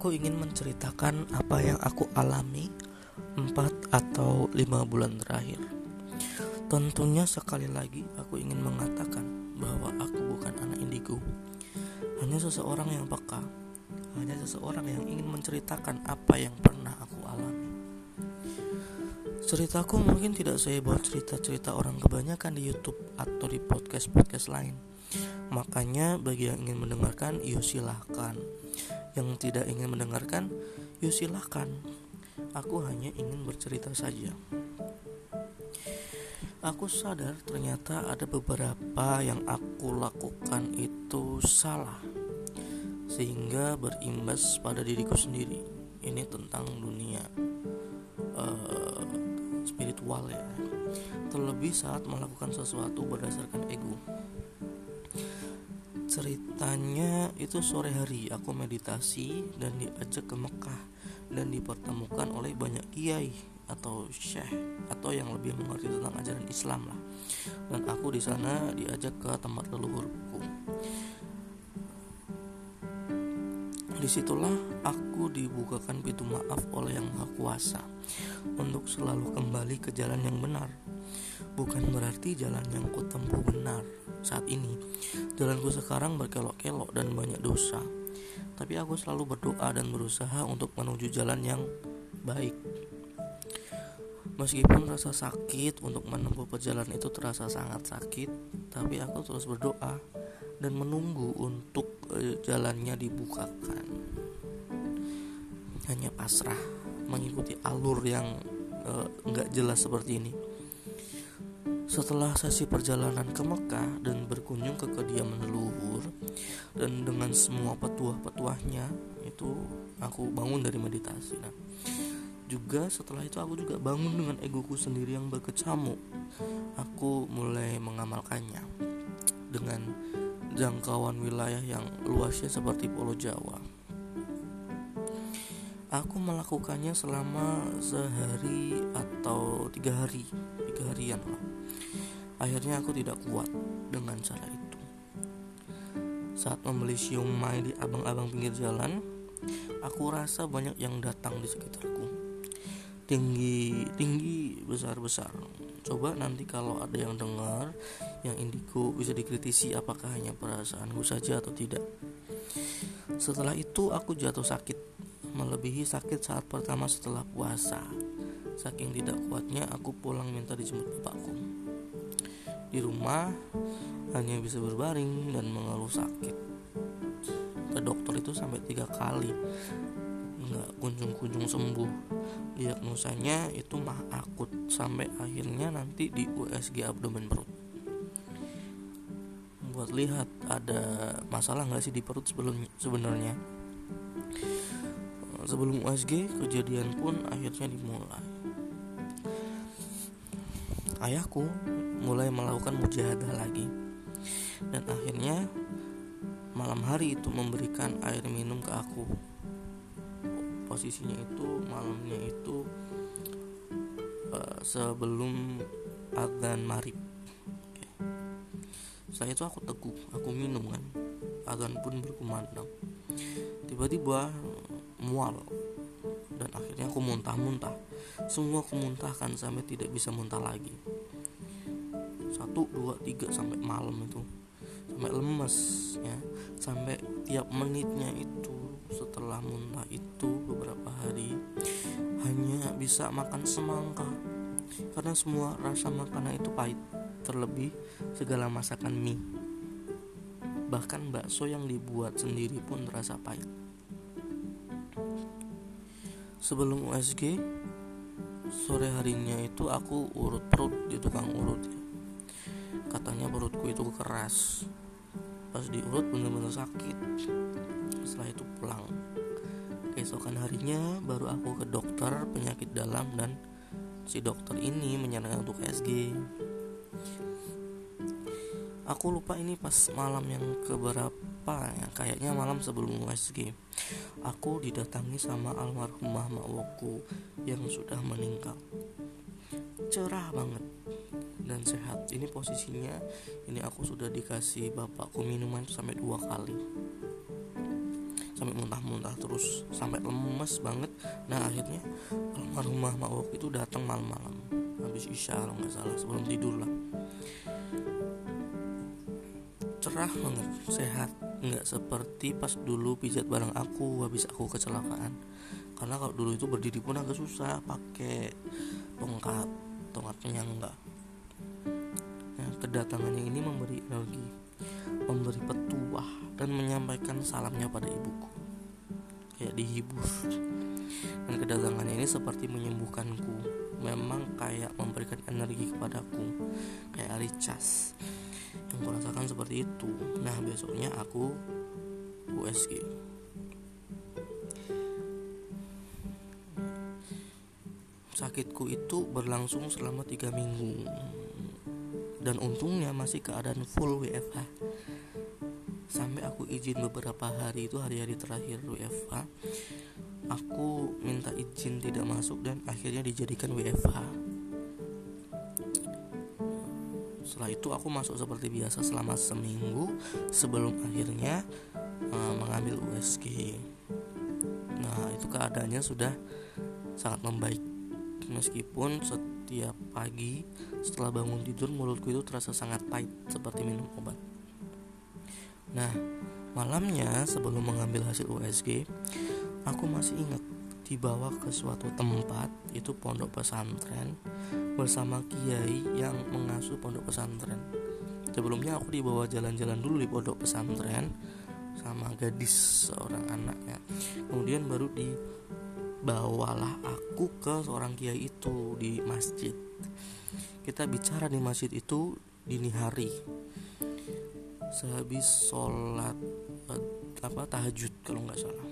Aku ingin menceritakan apa yang aku alami 4 atau 5 bulan terakhir. Tentunya sekali lagi aku ingin mengatakan bahwa aku bukan anak indigo. Hanya seseorang yang peka, hanya seseorang yang ingin menceritakan apa yang pernah aku alami. Ceritaku mungkin tidak saya buat cerita-cerita orang kebanyakan di YouTube atau di podcast-podcast lain. Makanya bagi yang ingin mendengarkan, yuk silahkan yang tidak ingin mendengarkan, yuk silahkan. Aku hanya ingin bercerita saja. Aku sadar ternyata ada beberapa yang aku lakukan itu salah, sehingga berimbas pada diriku sendiri. Ini tentang dunia uh, spiritual ya. Terlebih saat melakukan sesuatu berdasarkan ego ceritanya itu sore hari. Aku meditasi dan diajak ke Mekah dan dipertemukan oleh banyak kiai atau syekh atau yang lebih mengerti tentang ajaran Islam lah. Dan aku di sana diajak ke tempat leluhurku. Di situlah aku dibukakan pintu maaf oleh yang maha kuasa untuk selalu kembali ke jalan yang benar. Bukan berarti jalan yang kutempuh benar saat ini. Jalanku sekarang berkelok-kelok dan banyak dosa. Tapi aku selalu berdoa dan berusaha untuk menuju jalan yang baik. Meskipun rasa sakit untuk menempuh perjalanan itu terasa sangat sakit, tapi aku terus berdoa dan menunggu untuk eh, jalannya dibukakan. Hanya pasrah mengikuti alur yang uh, nggak jelas seperti ini. Setelah sesi perjalanan ke Mekah dan berkunjung ke kediaman leluhur dan dengan semua petuah-petuahnya itu aku bangun dari meditasi. Nah, juga setelah itu aku juga bangun dengan egoku sendiri yang berkecamuk. Aku mulai mengamalkannya dengan jangkauan wilayah yang luasnya seperti Pulau Jawa. Aku melakukannya selama sehari atau tiga hari, tiga harian lah Akhirnya aku tidak kuat dengan cara itu. Saat membeli siomay di abang-abang pinggir jalan, aku rasa banyak yang datang di sekitarku. Tinggi, tinggi, besar-besar. Coba nanti kalau ada yang dengar, yang indigo bisa dikritisi apakah hanya perasaanku saja atau tidak. Setelah itu aku jatuh sakit, melebihi sakit saat pertama setelah puasa. Saking tidak kuatnya aku pulang minta dijemput bapakku. Di rumah hanya bisa berbaring dan mengeluh sakit. Ke dokter itu sampai tiga kali nggak kunjung-kunjung sembuh. Diagnosanya itu mah akut sampai akhirnya nanti di USG abdomen perut. Buat lihat ada masalah nggak sih di perut sebelum sebenarnya. Sebelum USG kejadian pun akhirnya dimulai. Ayahku mulai melakukan mujahadah lagi. Dan akhirnya malam hari itu memberikan air minum ke aku. Posisinya itu malamnya itu uh, sebelum adzan marib setelah itu aku teguh aku minum kan. Adzan pun berkumandang. Tiba-tiba mual dan akhirnya aku muntah-muntah. Semua aku muntahkan sampai tidak bisa muntah lagi. Satu dua tiga sampai malam itu. Sampai lemes ya. Sampai tiap menitnya itu setelah muntah itu beberapa hari hanya bisa makan semangka. Karena semua rasa makanan itu pahit terlebih segala masakan mie. Bahkan bakso yang dibuat sendiri pun terasa pahit sebelum USG sore harinya itu aku urut perut di tukang urut. Ya katanya perutku itu keras pas diurut bener-bener sakit. Setelah itu pulang. Keesokan harinya baru aku ke dokter penyakit dalam dan si dokter ini menyarankan untuk SG aku lupa ini pas malam yang keberapa ya. Kayaknya malam sebelum USG aku didatangi sama almarhumah makwoku yang sudah meninggal. Cerah banget dan sehat. Ini posisinya ini aku sudah dikasih bapakku minuman sampai dua kali. Sampai muntah-muntah terus sampai lemes banget. Nah akhirnya rumah mawok itu datang malam-malam. Habis isya kalau nggak salah sebelum tidur lah cerah banget sehat. Nggak seperti pas dulu pijat bareng aku habis aku kecelakaan. Karena kalau dulu itu berdiri pun agak susah pakai tongkat. Tongkat penyangga nah, kedatangannya ini memberi energi memberi petuah dan menyampaikan salamnya pada ibuku. Kayak dihibur. Dan kedatangannya ini seperti menyembuhkanku. Memang kayak memberikan energi kepadaku. Kayak recas yang kurasakan seperti itu. Nah besoknya aku USG sakitku itu berlangsung selama tiga minggu. Dan untungnya masih keadaan full WFH sampai aku izin beberapa hari itu hari-hari terakhir WFH aku minta izin tidak masuk dan akhirnya dijadikan WFH setelah itu aku masuk seperti biasa selama seminggu sebelum akhirnya uh, mengambil USG nah itu keadaannya sudah sangat membaik. Meskipun setiap pagi setelah bangun tidur mulutku itu terasa sangat pahit seperti minum obat. Nah, malamnya sebelum mengambil hasil USG, aku masih ingat dibawa ke suatu tempat itu pondok pesantren bersama kiai yang mengasuh pondok pesantren. Sebelumnya aku dibawa jalan-jalan dulu di pondok pesantren sama gadis seorang anaknya. Kemudian baru di bawalah aku ke seorang kiai itu di masjid kita bicara di masjid itu dini hari sehabis sholat eh, apa tahajud kalau nggak salah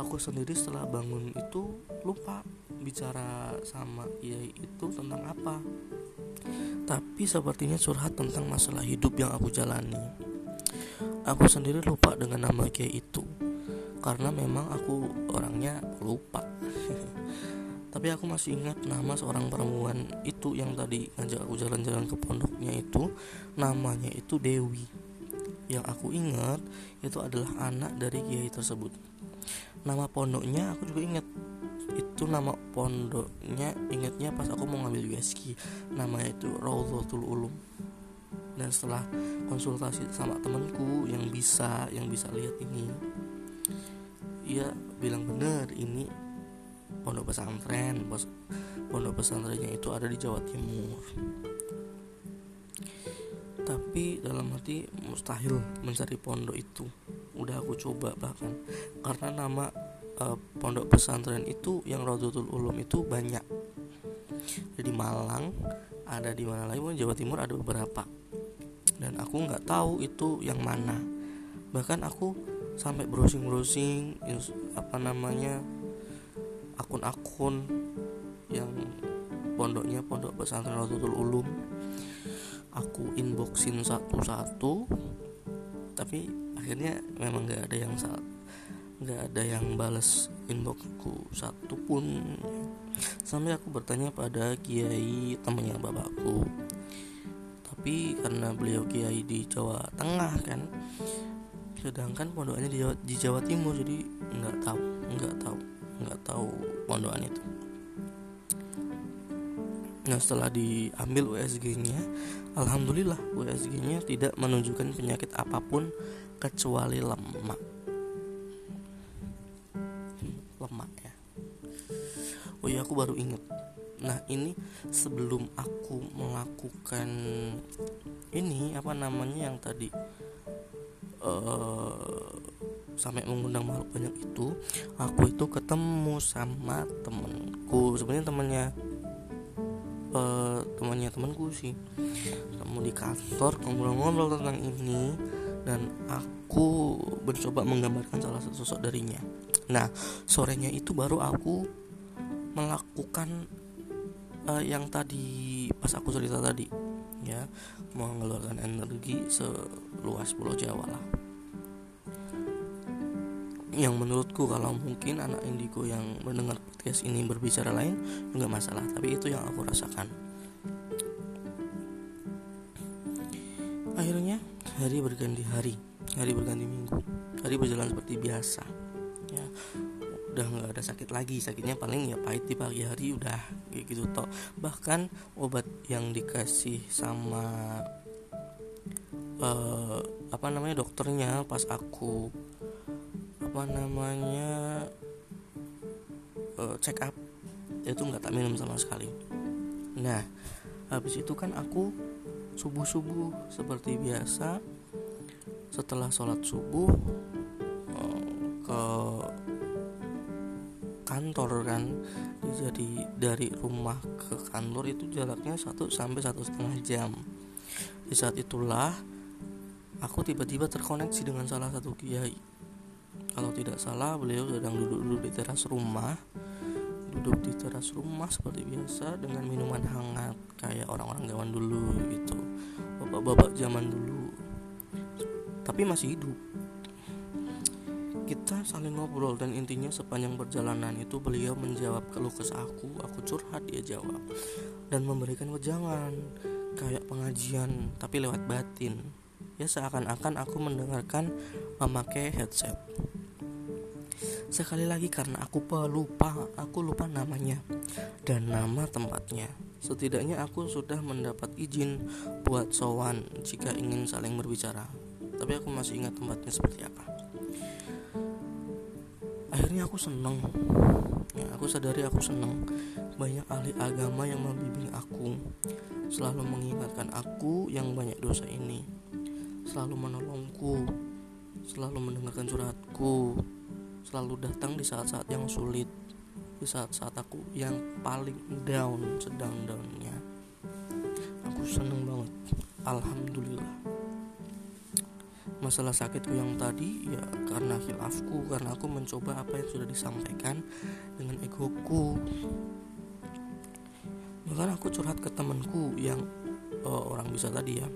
aku sendiri setelah bangun itu lupa bicara sama kiai itu tentang apa? Tapi sepertinya curhat tentang masalah hidup yang aku jalani. Aku sendiri lupa dengan nama kiai itu karena memang aku orangnya lupa. Tapi aku masih ingat nama seorang perempuan itu yang tadi ngajak aku jalan-jalan ke pondoknya itu namanya itu Dewi. Yang aku ingat itu adalah anak dari kiai tersebut. Nama pondoknya aku juga ingat itu nama pondoknya ingatnya pas aku mau ngambil USG namanya itu Raudhatul Ulum. Dan setelah konsultasi sama temanku yang bisa yang bisa lihat ini ia bilang benar ini pondok pesantren pondok pesantrennya itu ada di Jawa Timur. Tapi dalam hati mustahil mencari pondok itu. Udah aku coba bahkan. Karena nama uh, pondok pesantren itu yang Raudhatul Ulum itu banyak. Ada di Malang ada di mana lagi pun Jawa Timur ada beberapa. Dan aku nggak tahu itu yang mana. Bahkan aku sampai browsing browsing apa namanya akun-akun yang pondoknya pondok pesantren Rasul Ulum. Aku inboxin satu-satu tapi akhirnya memang nggak ada yang saat nggak ada yang balas inboxku satu pun. Sampai aku bertanya pada kiai temannya bapakku. Tapi karena beliau kiai di Jawa Tengah kan sedangkan pondokannya di Jawa, di Jawa Timur jadi nggak tahu nggak tahu nggak tahu pondokan itu. Nah setelah diambil USG-nya alhamdulillah USG-nya tidak menunjukkan penyakit apa pun kecuali lemak lemak oh iya aku baru inget nah ini sebelum aku melakukan ini apa namanya yang tadi uh, sampai mengundang makhluk banyak itu aku itu ketemu sama temenku sebenarnya temannya uh, temannya temanku sih. Ketemu di kantor ngobrol-ngobrol tentang ini dan aku mencoba menggambarkan salah satu sosok darinya. Nah sorenya itu baru aku melakukan uh, yang tadi pas aku cerita tadi ya mengeluarkan energi seluas pulau Jawa lah. Yang menurutku kalau mungkin anak indigo yang mendengar podcast ini berbicara lain nggak masalah tapi itu yang aku rasakan. Akhirnya hari berganti hari hari berganti minggu hari berjalan seperti biasa udah nggak ada sakit lagi. Sakitnya paling ya pahit di pagi hari udah kayak gitu toh. Bahkan obat yang dikasih sama uh, apa namanya dokternya pas aku apa namanya uh, check up itu nggak tak minum sama sekali. Nah habis itu kan aku subuh subuh seperti biasa. Setelah sholat subuh uh, ke kantor kan. Jadi dari rumah ke kantor itu jaraknya satu sampai satu setengah jam. Di saat itulah aku tiba-tiba terkoneksi dengan salah satu kiai. Kalau tidak salah beliau sedang duduk-duduk di teras rumah. Duduk di teras rumah seperti biasa dengan minuman hangat kayak orang-orang zaman dulu gitu. Bapak-bapak zaman dulu. Tapi masih hidup kita saling ngobrol dan intinya sepanjang perjalanan itu beliau menjawab keluh kesah aku aku curhat dia jawab dan memberikan wejangan kayak pengajian tapi lewat batin ya seakan-akan aku mendengarkan memakai headset Sekali lagi karena aku pelupa, aku lupa namanya dan nama tempatnya. Setidaknya aku sudah mendapat izin buat sowan jika ingin saling berbicara. Tapi aku masih ingat tempatnya seperti apa. Akhirnya aku seneng. Ya, aku sadari aku seneng. Banyak ahli agama yang membimbing aku, selalu mengingatkan aku yang banyak dosa ini, selalu menolongku, selalu mendengarkan curhatku, selalu datang di saat-saat yang sulit. Di saat-saat aku yang paling down sedang downnya. Aku seneng banget. Alhamdulillah masalah sakitku yang tadi ya karena khilafku karena aku mencoba apa yang sudah disampaikan dengan egoku. Bahkan aku curhat ke temanku yang oh, orang bisa tadi ya.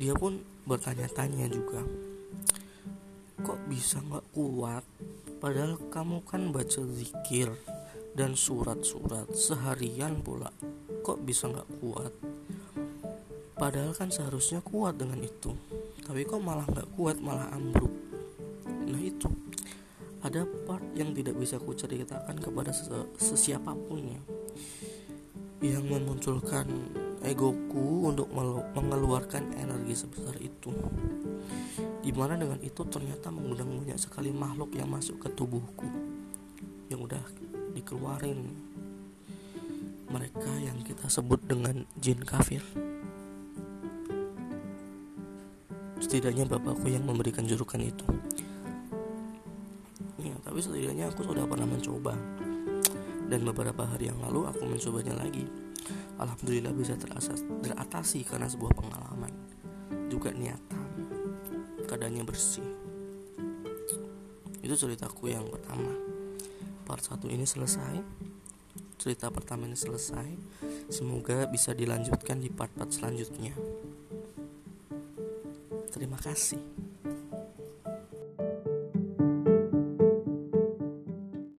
Dia pun bertanya-tanya juga kok bisa nggak kuat? Padahal kamu kan baca zikir dan surat-surat seharian pula. Kok bisa nggak kuat? Padahal kan seharusnya kuat dengan itu tapi kok malah nggak kuat malah ambruk. Nah itu. Ada part yang tidak bisa ku ceritakan kepada sesiapapun ya yang memunculkan egoku untuk mengeluarkan energi sebesar itu. Di mana dengan itu ternyata mengundang banyak sekali makhluk yang masuk ke tubuhku. Yang udah dikeluarin. Mereka yang kita sebut dengan jin kafir setidaknya bapakku yang memberikan jurukan itu. Ya tapi setidaknya aku sudah pernah mencoba. Dan beberapa hari yang lalu aku mencobanya lagi. Alhamdulillah bisa teratasi karena sebuah pengalaman. Juga niatan. Keadaannya bersih. Itu ceritaku yang pertama. Part satu ini selesai. Cerita pertama ini selesai. Semoga bisa dilanjutkan di part-part selanjutnya terima kasih